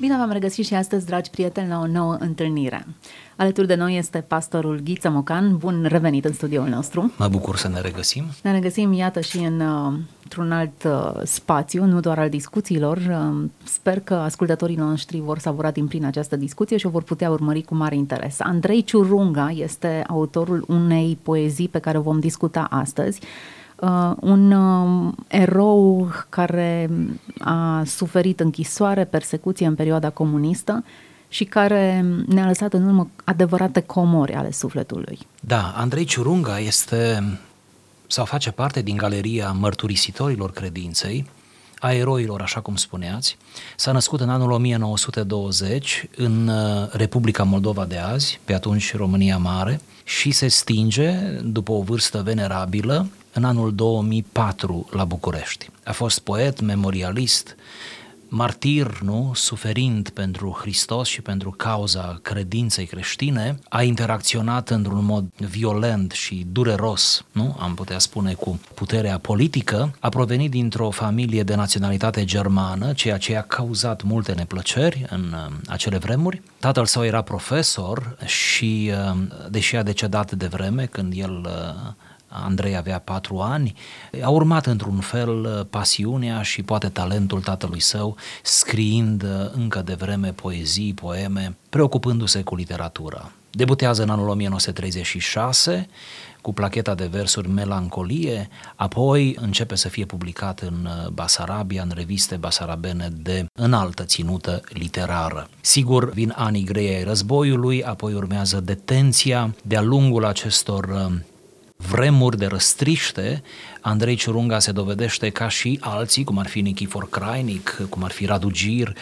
Bine v-am regăsit și astăzi, dragi prieteni, la o nouă întâlnire. Alături de noi este pastorul Ghiță Mocan. Bun revenit în studioul nostru. Mă bucur să ne regăsim. Ne regăsim, iată, și în, uh, într-un alt uh, spațiu, nu doar al discuțiilor. Uh, sper că ascultătorii noștri vor savura din plin această discuție și o vor putea urmări cu mare interes. Andrei Ciurunga este autorul unei poezii pe care o vom discuta astăzi uh, un uh, erou care a suferit închisoare, persecuție în perioada comunistă și care ne-a lăsat în urmă adevărate comori ale sufletului. Da, Andrei Ciurunga este sau face parte din galeria mărturisitorilor credinței, a eroilor, așa cum spuneați. S-a născut în anul 1920 în uh, Republica Moldova de azi, pe atunci România Mare, și se stinge, după o vârstă venerabilă, în anul 2004 la București. A fost poet, memorialist, martir, nu, suferind pentru Hristos și pentru cauza credinței creștine, a interacționat într-un mod violent și dureros, nu, am putea spune cu puterea politică, a provenit dintr-o familie de naționalitate germană, ceea ce a cauzat multe neplăceri în uh, acele vremuri. Tatăl său era profesor și, uh, deși a decedat de vreme când el uh, Andrei avea patru ani, a urmat într-un fel pasiunea și poate talentul tatălui său, scriind încă de vreme poezii, poeme, preocupându-se cu literatura. Debutează în anul 1936 cu placheta de versuri Melancolie, apoi începe să fie publicat în Basarabia, în reviste basarabene de înaltă ținută literară. Sigur, vin anii grei ai războiului, apoi urmează detenția. De-a lungul acestor vremuri de răstriște, Andrei Ciurunga se dovedește ca și alții, cum ar fi Nichifor Crainic, cum ar fi Radu Gir,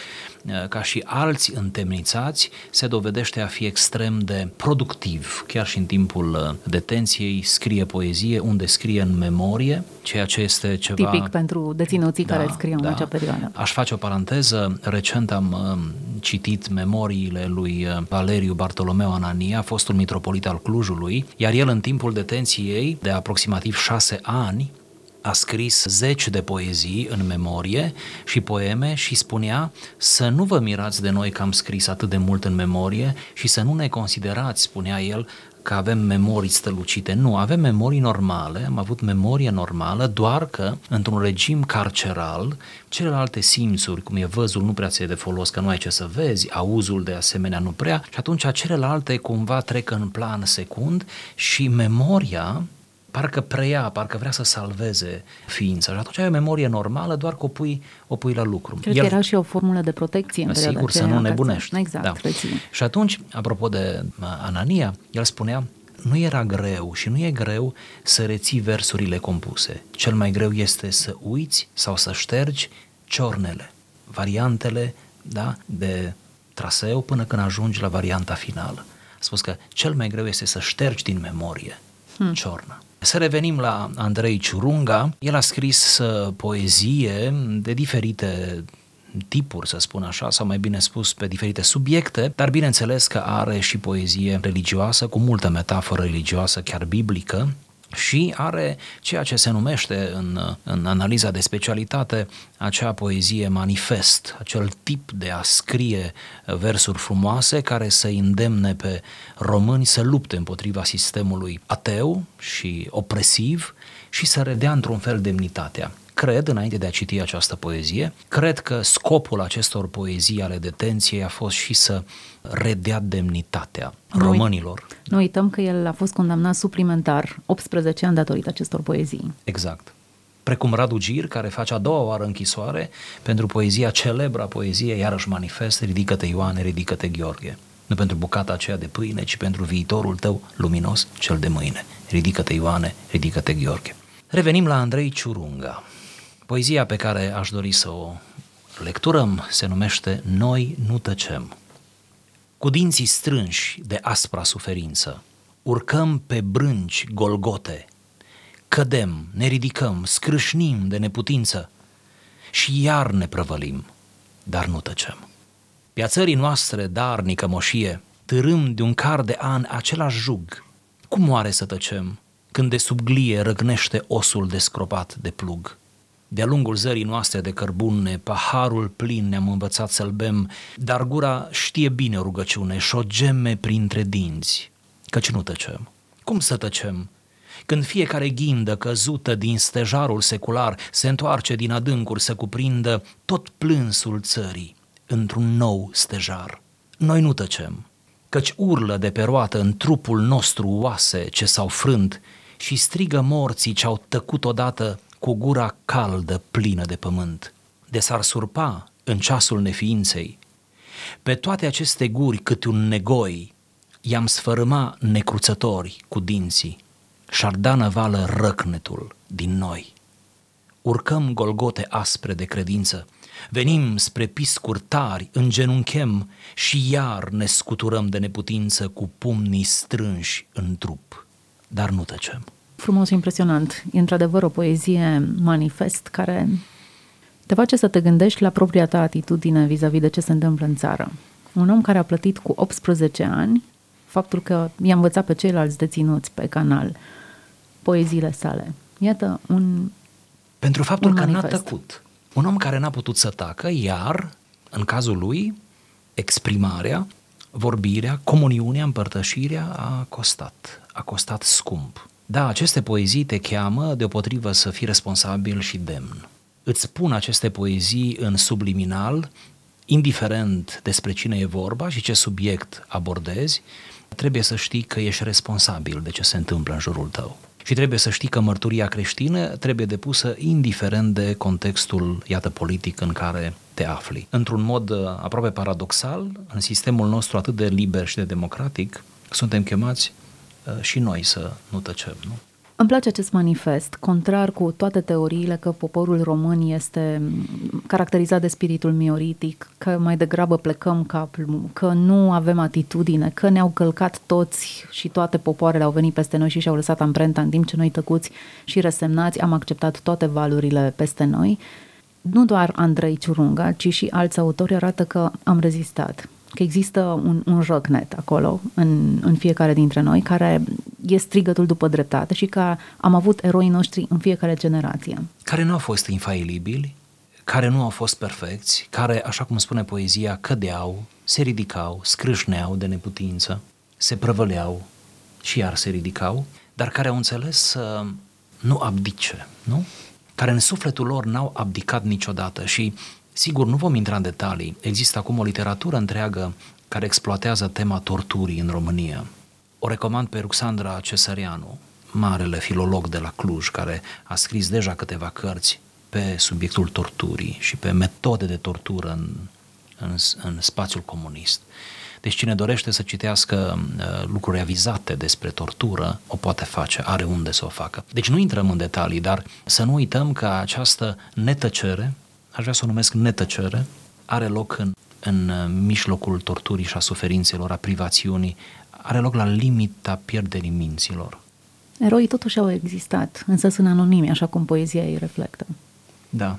ca și alți întemnițați, se dovedește a fi extrem de productiv. Chiar și în timpul detenției scrie poezie, unde scrie în memorie, ceea ce este ceva... Tipic pentru deținuții da, care scriu da. în acea perioadă. Aș face o paranteză. Recent am uh, citit memoriile lui uh, Valeriu Bartolomeu Anania, fostul mitropolit al Clujului, iar el în timpul detenției de aproximativ șase ani a scris zeci de poezii în memorie și poeme și spunea să nu vă mirați de noi că am scris atât de mult în memorie și să nu ne considerați, spunea el, că avem memorii strălucite. Nu, avem memorii normale, am avut memorie normală, doar că într-un regim carceral, celelalte simțuri, cum e văzul, nu prea ți de folos, că nu ai ce să vezi, auzul de asemenea nu prea, și atunci celelalte cumva trec în plan secund și memoria parcă preia, parcă vrea să salveze ființa. Și atunci ai o memorie normală, doar că o pui, o pui la lucru. Cred El, că era și o formulă de protecție în Sigur, să nu nebunești. Exact, da. Și atunci, apropo de Anania, el spunea, nu era greu și nu e greu să reții versurile compuse. Cel mai greu este să uiți sau să ștergi ciornele, variantele da, de traseu până când ajungi la varianta finală. A spus că cel mai greu este să ștergi din memorie hmm. ciorna. Să revenim la Andrei Ciurunga. El a scris uh, poezie de diferite tipuri, să spun așa, sau mai bine spus, pe diferite subiecte, dar bineînțeles că are și poezie religioasă, cu multă metaforă religioasă, chiar biblică, și are ceea ce se numește în, în analiza de specialitate acea poezie manifest, acel tip de a scrie versuri frumoase care să îndemne pe români să lupte împotriva sistemului ateu și opresiv și să redea într-un fel demnitatea cred, înainte de a citi această poezie, cred că scopul acestor poezii ale detenției a fost și să redea demnitatea nu românilor. Nu uităm că el a fost condamnat suplimentar 18 ani datorită acestor poezii. Exact precum Radu Gir, care face a doua oară închisoare pentru poezia celebra poezie, iarăși manifest, ridică-te Ioane, ridică-te Gheorghe. Nu pentru bucata aceea de pâine, ci pentru viitorul tău luminos, cel de mâine. Ridică-te Ioane, ridică-te Gheorghe. Revenim la Andrei Ciurunga. Poezia pe care aș dori să o lecturăm se numește Noi nu tăcem. Cu dinții strânși de aspra suferință, urcăm pe brânci golgote, cădem, ne ridicăm, scrâșnim de neputință și iar ne prăvălim, dar nu tăcem. Pe țării noastre darnică moșie, târâm de un car de an același jug. Cum oare să tăcem când de sub glie răgnește osul descropat de plug? De-a lungul zării noastre de cărbune, paharul plin ne-am învățat să-l bem, dar gura știe bine o rugăciune și o geme printre dinți, căci nu tăcem. Cum să tăcem? Când fiecare ghindă căzută din stejarul secular se întoarce din adâncuri să cuprindă tot plânsul țării într-un nou stejar. Noi nu tăcem, căci urlă de pe roată în trupul nostru oase ce s-au frânt și strigă morții ce au tăcut odată cu gura caldă plină de pământ. De s-ar surpa în ceasul neființei, pe toate aceste guri cât un negoi, i-am sfărâma necruțători cu dinții și-ar da năvală răcnetul din noi. Urcăm golgote aspre de credință, venim spre piscuri tari, îngenunchem și iar ne scuturăm de neputință cu pumnii strânși în trup, dar nu tăcem. Frumos și impresionant. E într-adevăr o poezie manifest care te face să te gândești la propria ta atitudine vis-a-vis de ce se întâmplă în țară. Un om care a plătit cu 18 ani faptul că i-a învățat pe ceilalți deținuți pe canal poeziile sale. Iată un Pentru faptul un că n-a manifest. tăcut. Un om care n-a putut să tacă, iar, în cazul lui, exprimarea, vorbirea, comuniunea, împărtășirea a costat. A costat scump. Da, aceste poezii te cheamă deopotrivă să fii responsabil și demn. Îți spun aceste poezii în subliminal, indiferent despre cine e vorba și ce subiect abordezi, trebuie să știi că ești responsabil de ce se întâmplă în jurul tău. Și trebuie să știi că mărturia creștină trebuie depusă indiferent de contextul, iată, politic în care te afli. Într-un mod uh, aproape paradoxal, în sistemul nostru atât de liber și de democratic, suntem chemați uh, și noi să nu tăcem, nu? Îmi place acest manifest, contrar cu toate teoriile că poporul român este caracterizat de spiritul mioritic, că mai degrabă plecăm capul, că nu avem atitudine, că ne-au călcat toți și toate popoarele au venit peste noi și și-au lăsat amprenta în timp ce noi tăcuți și resemnați am acceptat toate valurile peste noi. Nu doar Andrei Ciurunga, ci și alți autori arată că am rezistat că există un, un răcnet acolo în, în fiecare dintre noi care e strigătul după dreptate și că am avut eroii noștri în fiecare generație. Care nu au fost infailibili, care nu au fost perfecți, care, așa cum spune poezia, cădeau, se ridicau, scrâșneau de neputință, se prăvăleau și iar se ridicau, dar care au înțeles să nu abdice, nu? Care în sufletul lor n-au abdicat niciodată și Sigur, nu vom intra în detalii. Există acum o literatură întreagă care exploatează tema torturii în România. O recomand pe Ruxandra Cesăreanu, marele filolog de la Cluj, care a scris deja câteva cărți pe subiectul torturii și pe metode de tortură în, în, în spațiul comunist. Deci cine dorește să citească uh, lucruri avizate despre tortură, o poate face, are unde să o facă. Deci nu intrăm în detalii, dar să nu uităm că această netăcere aș vrea să o numesc netăcere, are loc în, în uh, mijlocul torturii și a suferințelor, a privațiunii, are loc la limita pierderii minților. Eroii totuși au existat, însă sunt anonimi, așa cum poezia ei reflectă. Da.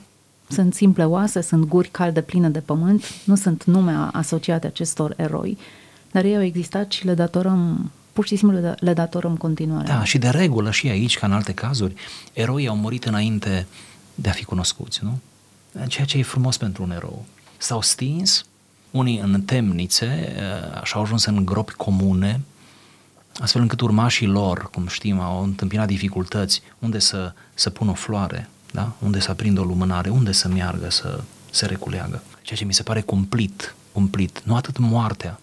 Sunt simple oase, sunt guri calde pline de pământ, nu sunt nume asociate acestor eroi, dar ei au existat și le datorăm pur și simplu le, le datorăm continuare. Da, și de regulă și aici, ca în alte cazuri, eroii au murit înainte de a fi cunoscuți, nu? Ceea ce e frumos pentru un erou. S-au stins, unii în temnițe uh, și au ajuns în gropi comune, astfel încât urmașii lor, cum știm, au întâmpinat dificultăți, unde să, să pună o floare, da? unde să aprindă o lumânare, unde să meargă, să se reculeagă. Ceea ce mi se pare cumplit, cumplit, nu atât moartea,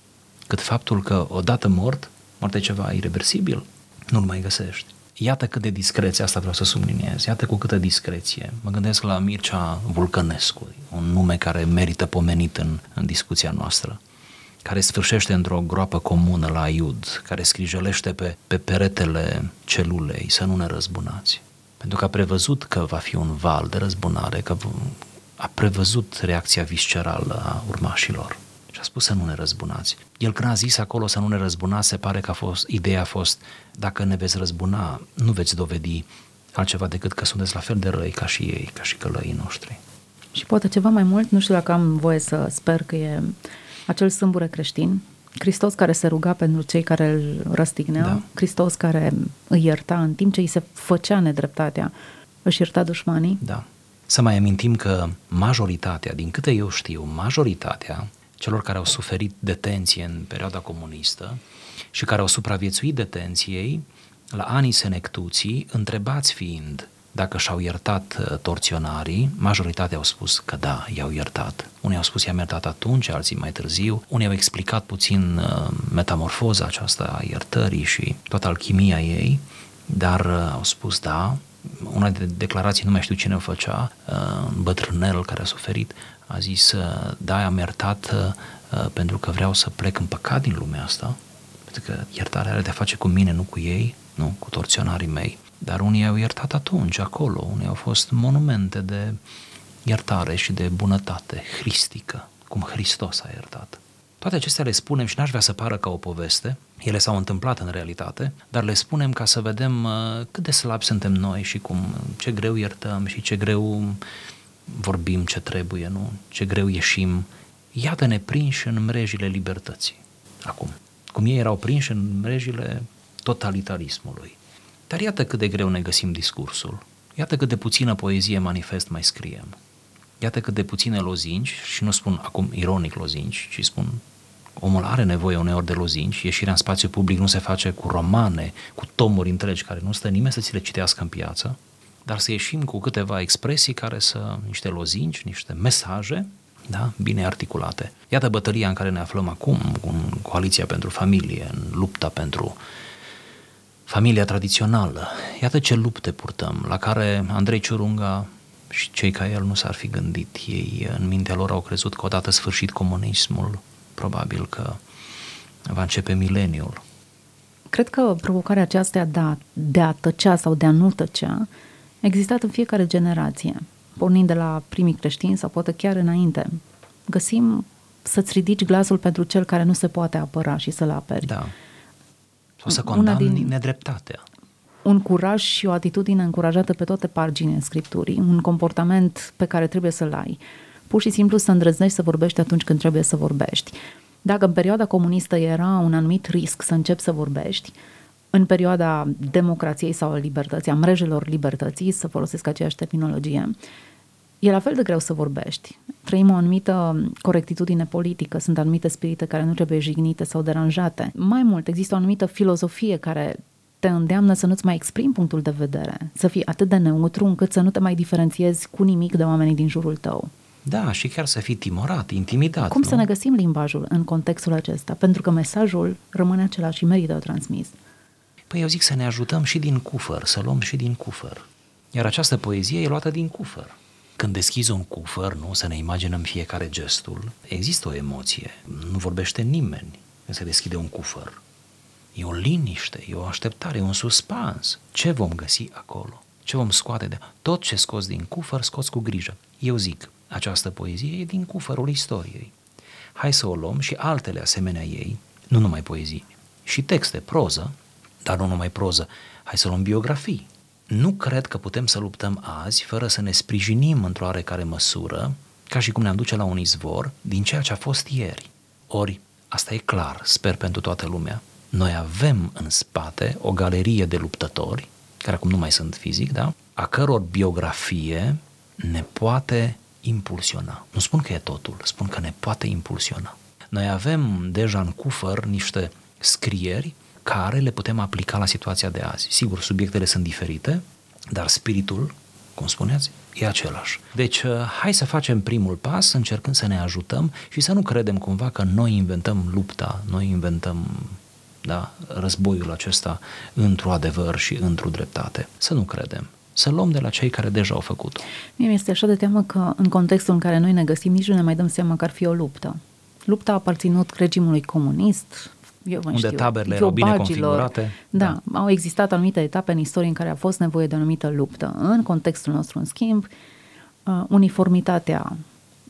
cât faptul că odată mort, moartea e ceva irreversibil, nu-l mai găsești. Iată cât de discreție, asta vreau să subliniez, iată cu câtă discreție. Mă gândesc la Mircea Vulcănescu, un nume care merită pomenit în, în discuția noastră, care sfârșește într-o groapă comună la Iud, care scrijălește pe, pe peretele celulei să nu ne răzbunați. Pentru că a prevăzut că va fi un val de răzbunare, că a prevăzut reacția viscerală a urmașilor și a spus să nu ne răzbunați. El când a zis acolo să nu ne răzbunați, se pare că a fost, ideea a fost, dacă ne veți răzbuna, nu veți dovedi altceva decât că sunteți la fel de răi ca și ei, ca și călăii noștri. Și poate ceva mai mult, nu știu dacă am voie să sper că e acel sâmbure creștin, Hristos care se ruga pentru cei care îl răstigneau, da. Hristos care îi ierta în timp ce îi se făcea nedreptatea, își ierta dușmanii. Da. Să mai amintim că majoritatea, din câte eu știu, majoritatea celor care au suferit detenție în perioada comunistă și care au supraviețuit detenției, la anii senectuții, întrebați fiind dacă și-au iertat uh, torționarii, majoritatea au spus că da, i-au iertat. Unii au spus i-am iertat atunci, alții mai târziu. Unii au explicat puțin uh, metamorfoza aceasta a iertării și toată alchimia ei, dar uh, au spus da, una de declarații, nu mai știu cine o făcea, un bătrânel care a suferit, a zis, da, am iertat pentru că vreau să plec în păcat din lumea asta, pentru că iertarea are de a face cu mine, nu cu ei, nu cu torționarii mei. Dar unii au iertat atunci, acolo, unii au fost monumente de iertare și de bunătate hristică, cum Hristos a iertat. Toate acestea le spunem și n-aș vrea să pară ca o poveste, ele s-au întâmplat în realitate, dar le spunem ca să vedem uh, cât de slabi suntem noi și cum, ce greu iertăm și ce greu vorbim ce trebuie, nu? Ce greu ieșim. Iată-ne prinși în mrejile libertății. Acum, cum ei erau prinși în mrejile totalitarismului. Dar iată cât de greu ne găsim discursul. Iată cât de puțină poezie manifest mai scriem. Iată cât de puține lozinci, și nu spun acum ironic lozinci, ci spun omul are nevoie uneori de lozinci, ieșirea în spațiu public nu se face cu romane, cu tomuri întregi care nu stă nimeni să ți le citească în piață, dar să ieșim cu câteva expresii care să, niște lozinci, niște mesaje, da, bine articulate. Iată bătălia în care ne aflăm acum, cu coaliția pentru familie, în lupta pentru familia tradițională. Iată ce lupte purtăm, la care Andrei Ciurunga și cei ca el nu s-ar fi gândit. Ei în mintea lor au crezut că odată sfârșit comunismul, probabil că va începe mileniul. Cred că provocarea aceasta de a, de a tăcea sau de a nu tăcea a existat în fiecare generație, pornind de la primii creștini sau poate chiar înainte. Găsim să-ți ridici glasul pentru cel care nu se poate apăra și să-l aperi. Da. Sau să condamni din, nedreptatea. Un curaj și o atitudine încurajată pe toate paginile Scripturii, un comportament pe care trebuie să-l ai. Pur și simplu să îndrăznești să vorbești atunci când trebuie să vorbești. Dacă în perioada comunistă era un anumit risc să începi să vorbești, în perioada democrației sau libertății, a mrejelor libertății, să folosesc aceeași terminologie, e la fel de greu să vorbești. Trăim o anumită corectitudine politică, sunt anumite spirite care nu trebuie jignite sau deranjate. Mai mult, există o anumită filozofie care te îndeamnă să nu-ți mai exprimi punctul de vedere, să fii atât de neutru încât să nu te mai diferențiezi cu nimic de oamenii din jurul tău. Da, și chiar să fii timorat, intimidat. Cum nu? să ne găsim limbajul în contextul acesta? Pentru că mesajul rămâne același și merită transmis. Păi eu zic să ne ajutăm și din cufăr, să luăm și din cufăr. Iar această poezie e luată din cufăr. Când deschizi un cufăr, nu, să ne imaginăm fiecare gestul, există o emoție. Nu vorbește nimeni când se deschide un cufăr. E o liniște, e o așteptare, e un suspans. Ce vom găsi acolo? Ce vom scoate de... Tot ce scoți din cufăr, scoți cu grijă. Eu zic, această poezie e din cufărul istoriei. Hai să o luăm și altele asemenea ei, nu numai poezii, și texte, proză, dar nu numai proză. Hai să luăm biografii, nu cred că putem să luptăm azi fără să ne sprijinim într-o oarecare măsură, ca și cum ne-am duce la un izvor, din ceea ce a fost ieri. Ori, asta e clar, sper pentru toată lumea, noi avem în spate o galerie de luptători, care acum nu mai sunt fizic, da? a căror biografie ne poate impulsiona. Nu spun că e totul, spun că ne poate impulsiona. Noi avem deja în cufăr niște scrieri care le putem aplica la situația de azi. Sigur, subiectele sunt diferite, dar spiritul, cum spuneați, e același. Deci, uh, hai să facem primul pas încercând să ne ajutăm și să nu credem cumva că noi inventăm lupta, noi inventăm da, războiul acesta într-o adevăr și într-o dreptate. Să nu credem. Să luăm de la cei care deja au făcut-o. Mie mi-este așa de teamă că în contextul în care noi ne găsim nici nu ne mai dăm seama că ar fi o luptă. Lupta a aparținut regimului comunist, eu Unde știu, taberele erau bine configurate. Da, da, au existat anumite etape în istorie în care a fost nevoie de o anumită luptă. În contextul nostru, în schimb, uh, uniformitatea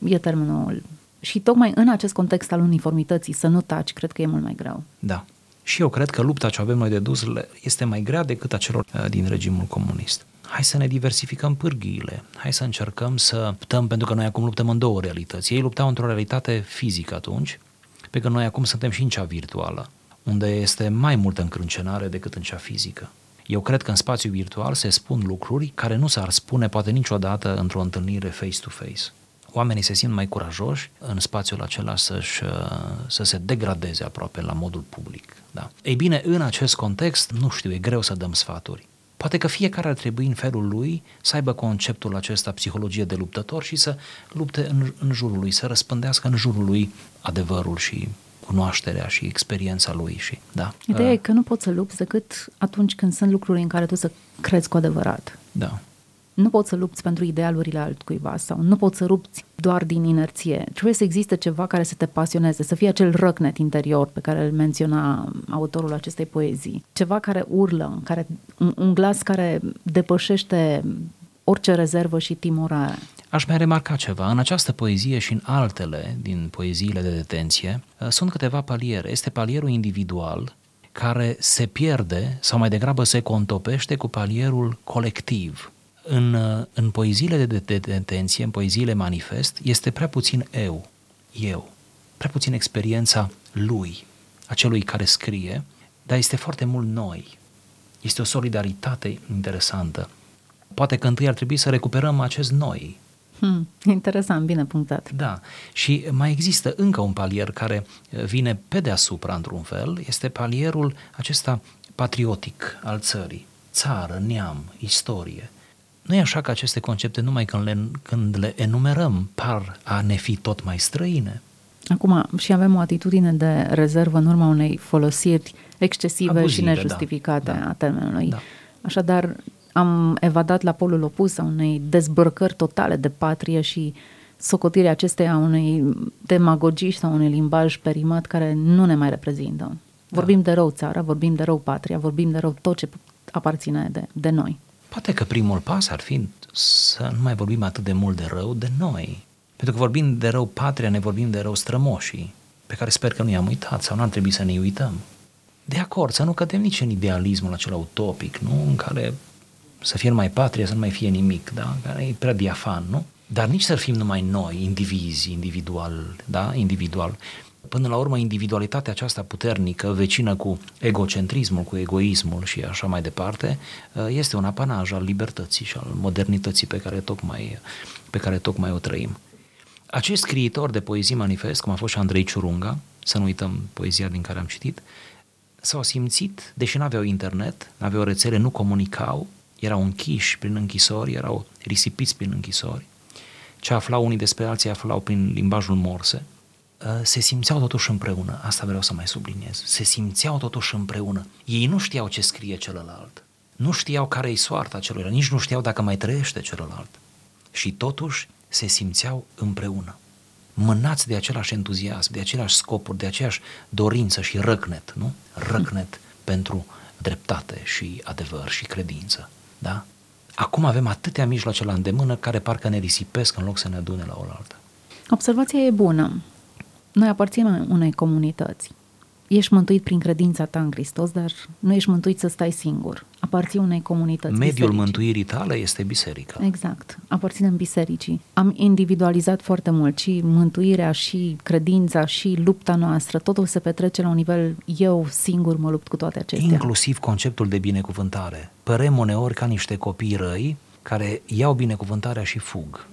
e termenul. Și tocmai în acest context al uniformității, să nu taci, cred că e mult mai greu. Da. Și eu cred că lupta ce avem noi de dus este mai grea decât a celor uh, din regimul comunist. Hai să ne diversificăm pârghiile, hai să încercăm să luptăm, pentru că noi acum luptăm în două realități. Ei luptau într-o realitate fizică atunci, pe că noi acum suntem și în cea virtuală, unde este mai multă încrâncenare decât în cea fizică. Eu cred că în spațiu virtual se spun lucruri care nu s-ar spune poate niciodată într-o întâlnire face-to-face. Oamenii se simt mai curajoși în spațiul acela să-și, uh, să se degradeze aproape la modul public. Da. Ei bine, în acest context, nu știu, e greu să dăm sfaturi. Poate că fiecare ar trebui în felul lui să aibă conceptul acesta psihologie de luptător și să lupte în, în jurul lui, să răspândească în jurul lui adevărul și cunoașterea și experiența lui și da. Ideea e că nu poți să lupți decât atunci când sunt lucruri în care tu să crezi cu adevărat. Da. Nu poți să lupți pentru idealurile altcuiva sau nu poți să lupți doar din inerție. Trebuie să existe ceva care să te pasioneze, să fie acel răcnet interior pe care îl menționa autorul acestei poezii. Ceva care urlă, care, un, un glas care depășește orice rezervă și timorare. Aș mai remarca ceva. În această poezie și în altele din poeziile de detenție uh, sunt câteva paliere. Este palierul individual care se pierde sau mai degrabă se contopește cu palierul colectiv. În, uh, în poeziile de, de detenție, în poeziile manifest, este prea puțin eu, eu, prea puțin experiența lui, acelui care scrie, dar este foarte mult noi. Este o solidaritate interesantă. Poate că întâi ar trebui să recuperăm acest noi, Hmm, interesant, bine punctat. Da, și mai există încă un palier care uh, vine pe deasupra într-un fel, este palierul acesta patriotic al țării. Țară, neam, istorie. Nu e așa că aceste concepte, numai când le, când le enumerăm, par a ne fi tot mai străine. Acum, și avem o atitudine de rezervă în urma unei folosiri excesive Abuzive, și nejustificate da, da, a termenului. Da. Așadar, am evadat la polul opus a unei dezbrăcări totale de patrie și socotirea acesteia a unei demagogii sau unui limbaj perimat care nu ne mai reprezintă. Da. Vorbim de rău țara, vorbim de rău patria, vorbim de rău tot ce aparține de, de noi. Poate că primul pas ar fi să nu mai vorbim atât de mult de rău de noi. Pentru că vorbim de rău patria, ne vorbim de rău strămoșii, pe care sper că nu i-am uitat sau nu ar trebui să ne uităm. De acord, să nu cădem nici în idealismul acela utopic, nu? În care să fie numai patria, să nu mai fie nimic, da? Care e prea diafan, nu? Dar nici să fim numai noi, indivizi, individual, da? Individual. Până la urmă, individualitatea aceasta puternică, vecină cu egocentrismul, cu egoismul și așa mai departe, este un apanaj al libertății și al modernității pe care tocmai, pe care tocmai o trăim. Acest scriitor de poezii manifest, cum a fost și Andrei Ciurunga, să nu uităm poezia din care am citit, s-au simțit, deși nu aveau internet, nu aveau rețele, nu comunicau, erau închiși prin închisori, erau risipiți prin închisori, ce aflau unii despre alții aflau prin limbajul morse, uh, se simțeau totuși împreună, asta vreau să mai subliniez, se simțeau totuși împreună. Ei nu știau ce scrie celălalt, nu știau care-i soarta celuilalt, nici nu știau dacă mai trăiește celălalt. Și totuși se simțeau împreună, mânați de același entuziasm, de aceleași scopuri, de aceeași dorință și răcnet, nu? Răcnet pentru dreptate și adevăr și credință. Da? Acum avem atâtea mijloace la îndemână care parcă ne risipesc în loc să ne adune la oaltă. Observația e bună. Noi aparținem unei comunități ești mântuit prin credința ta în Hristos, dar nu ești mântuit să stai singur. Aparții unei comunități Mediul bisericii. mântuirii tale este biserica. Exact. Aparținem bisericii. Am individualizat foarte mult și mântuirea, și credința, și lupta noastră. Totul se petrece la un nivel, eu singur mă lupt cu toate acestea. Inclusiv conceptul de binecuvântare. Părem uneori ca niște copii răi care iau binecuvântarea și fug.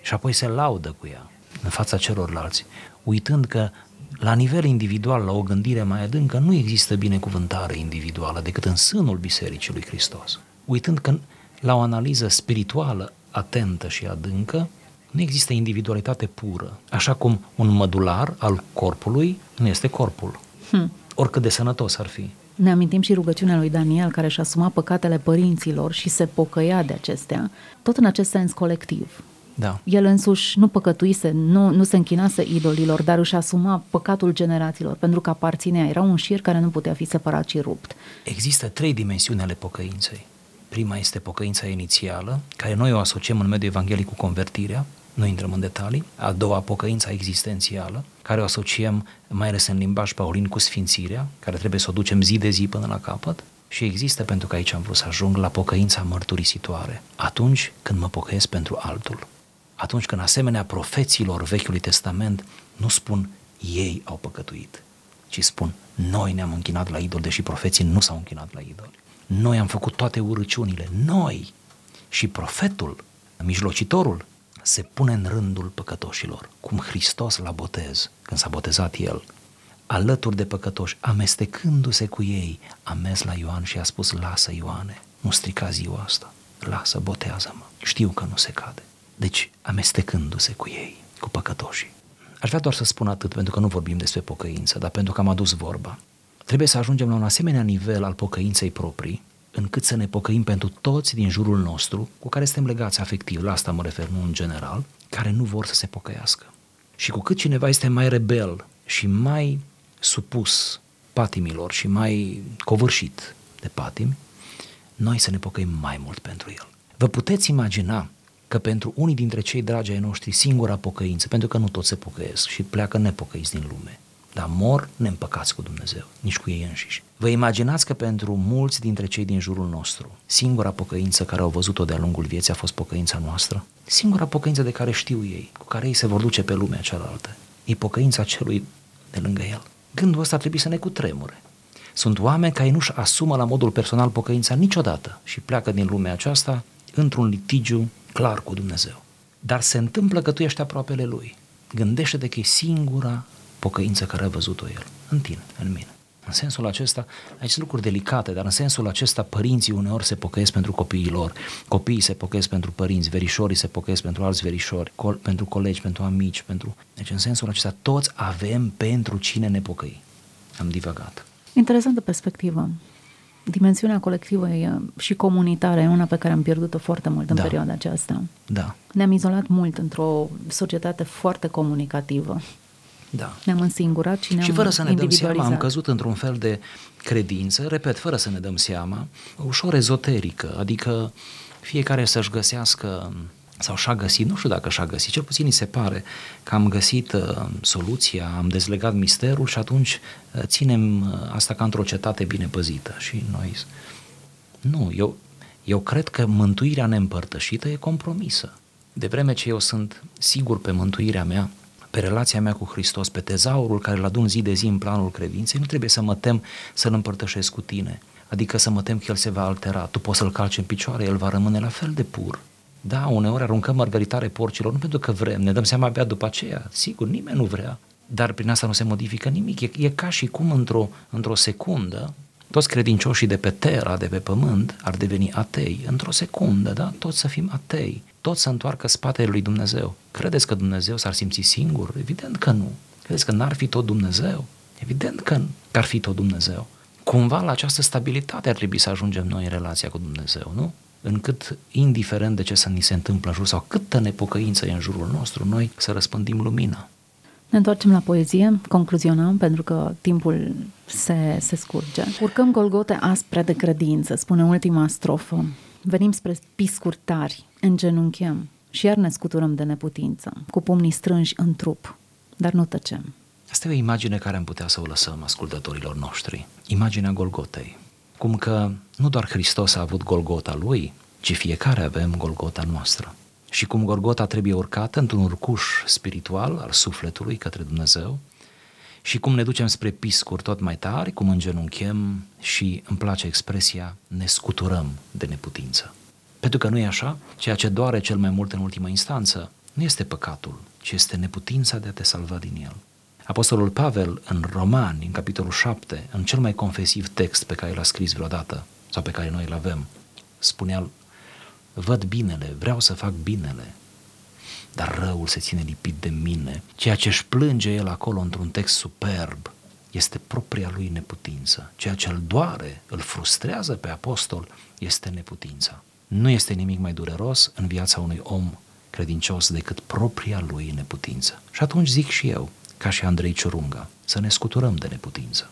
Și apoi se laudă cu ea în fața celorlalți, uitând că la nivel individual, la o gândire mai adâncă, nu există binecuvântare individuală decât în sânul Bisericii lui Hristos. Uitând că la o analiză spirituală atentă și adâncă, nu există individualitate pură. Așa cum un mădular al corpului nu este corpul. Hmm. Oricât de sănătos ar fi. Ne amintim și rugăciunea lui Daniel, care și-a asumat păcatele părinților și se pocăia de acestea, tot în acest sens colectiv. Da. El însuși nu păcătuise, nu, nu se închinase idolilor, dar își asuma păcatul generațiilor, pentru că aparținea. Era un șir care nu putea fi separat și rupt. Există trei dimensiuni ale pocăinței. Prima este pocăința inițială, care noi o asociem în mediul evanghelic cu convertirea, nu intrăm în detalii. A doua, pocăința existențială, care o asociem mai ales în limbaj paulin cu sfințirea, care trebuie să o ducem zi de zi până la capăt. Și există, pentru că aici am vrut să ajung, la pocăința mărturisitoare, atunci când mă pocăiesc pentru altul atunci când asemenea profeților Vechiului Testament nu spun ei au păcătuit, ci spun noi ne-am închinat la idol, deși profeții nu s-au închinat la idol. Noi am făcut toate urăciunile, noi și profetul, mijlocitorul, se pune în rândul păcătoșilor, cum Hristos la botez, când s-a botezat el, alături de păcătoși, amestecându-se cu ei, a mers la Ioan și a spus, lasă Ioane, nu strica ziua asta, lasă, botează-mă, știu că nu se cade. Deci, amestecându-se cu ei, cu păcătoșii. Aș vrea doar să spun atât, pentru că nu vorbim despre pocăință, dar pentru că am adus vorba. Trebuie să ajungem la un asemenea nivel al pocăinței proprii, încât să ne pocăim pentru toți din jurul nostru, cu care suntem legați afectiv, la asta mă refer, nu în general, care nu vor să se pocăiască. Și cu cât cineva este mai rebel și mai supus patimilor și mai covârșit de patimi, noi să ne pocăim mai mult pentru el. Vă puteți imagina că pentru unii dintre cei dragi ai noștri singura pocăință, pentru că nu toți se pocăiesc și pleacă nepocăiți din lume, dar mor neîmpăcați cu Dumnezeu, nici cu ei înșiși. Vă imaginați că pentru mulți dintre cei din jurul nostru, singura pocăință care au văzut-o de-a lungul vieții a fost pocăința noastră? Singura pocăință de care știu ei, cu care ei se vor duce pe lumea cealaltă, e pocăința celui de lângă el. Gândul ăsta trebuie să ne cutremure. Sunt oameni care nu-și asumă la modul personal pocăința niciodată și pleacă din lumea aceasta într-un litigiu clar cu Dumnezeu. Dar se întâmplă că tu ești aproapele Lui. Gândește-te că e singura pocăință care a văzut-o El, în tine, în mine. În sensul acesta, aici sunt lucruri delicate, dar în sensul acesta părinții uneori se pocăiesc pentru copiii lor, copiii se pocăiesc pentru părinți, verișorii se pocăiesc pentru alți verișori, col- pentru colegi, pentru amici, pentru... Deci în sensul acesta toți avem pentru cine ne pocăi. Am divagat. Interesantă perspectivă. Dimensiunea colectivă și comunitară e una pe care am pierdut-o foarte mult în Da. perioada aceasta. Da, Ne-am izolat mult într-o societate foarte comunicativă. da. Ne-am însingurat și ne-am Și fără să ne dăm seama, individualizat. am căzut într-un fel de credință, repet, fără să ne dăm seama, ușor ezoterică, adică fiecare să-și găsească sau și-a găsit, nu știu dacă și-a găsit, cel puțin îi se pare că am găsit uh, soluția, am dezlegat misterul și atunci uh, ținem uh, asta ca într-o cetate bine păzită și noi... Nu, eu, eu cred că mântuirea neîmpărtășită e compromisă. De vreme ce eu sunt sigur pe mântuirea mea, pe relația mea cu Hristos, pe tezaurul care îl adun zi de zi în planul credinței, nu trebuie să mă tem să-l împărtășesc cu tine. Adică să mă tem că el se va altera. Tu poți să-l calci în picioare, el va rămâne la fel de pur. Da, uneori aruncăm mărgăritare porcilor, nu pentru că vrem, ne dăm seama abia după aceea. Sigur, nimeni nu vrea. Dar prin asta nu se modifică nimic. E, e ca și cum într-o, într-o secundă toți credincioșii de pe terra, de pe pământ, ar deveni atei. Într-o secundă, da? Toți să fim atei. Toți să întoarcă spatele lui Dumnezeu. Credeți că Dumnezeu s-ar simți singur? Evident că nu. Credeți că n-ar fi tot Dumnezeu? Evident că că ar fi tot Dumnezeu. Cumva la această stabilitate ar trebui să ajungem noi în relația cu Dumnezeu, nu? Încât, indiferent de ce să ni se întâmplă în jur sau câtă nepocăință e în jurul nostru, noi să răspândim lumina. Ne întoarcem la poezie, concluzionăm pentru că timpul se, se scurge. Urcăm Golgote aspre de credință, spune ultima strofă. Venim spre piscuri tari, îngenunchem și iar ne scuturăm de neputință, cu pumnii strânși în trup, dar nu tăcem. Asta e o imagine care am putea să o lăsăm ascultătorilor noștri. Imaginea Golgotei. Cum că nu doar Hristos a avut Golgota lui, ci fiecare avem Golgota noastră. Și cum Golgota trebuie urcată într-un urcuș spiritual al sufletului către Dumnezeu, și cum ne ducem spre piscuri tot mai tari, cum îngenunchem și îmi place expresia, ne scuturăm de neputință. Pentru că nu e așa, ceea ce doare cel mai mult în ultima instanță nu este păcatul, ci este neputința de a te salva din el. Apostolul Pavel în Romani, în capitolul 7, în cel mai confesiv text pe care l-a scris vreodată, sau pe care noi îl avem, spunea, văd binele, vreau să fac binele, dar răul se ține lipit de mine. Ceea ce își plânge el acolo într-un text superb este propria lui neputință. Ceea ce îl doare, îl frustrează pe apostol, este neputința. Nu este nimic mai dureros în viața unui om credincios decât propria lui neputință. Și atunci zic și eu, ca și Andrei Ciurunga, să ne scuturăm de neputință.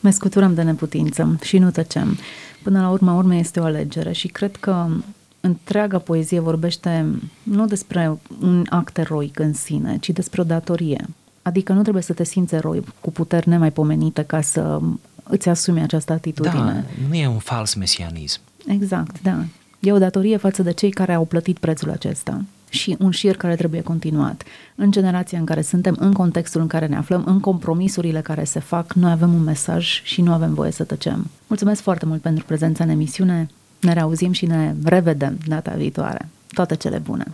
Ne scuturăm de neputință și nu tăcem. Până la urma urmei este o alegere și cred că întreaga poezie vorbește nu despre un act eroic în sine, ci despre o datorie. Adică nu trebuie să te simți eroi cu puteri nemaipomenite ca să îți asumi această atitudine. Da, nu e un fals mesianism. Exact, da. E o datorie față de cei care au plătit prețul acesta. Și un șir care trebuie continuat. În generația în care suntem, în contextul în care ne aflăm, în compromisurile care se fac, noi avem un mesaj și nu avem voie să tăcem. Mulțumesc foarte mult pentru prezența în emisiune. Ne reauzim și ne revedem data viitoare. Toate cele bune!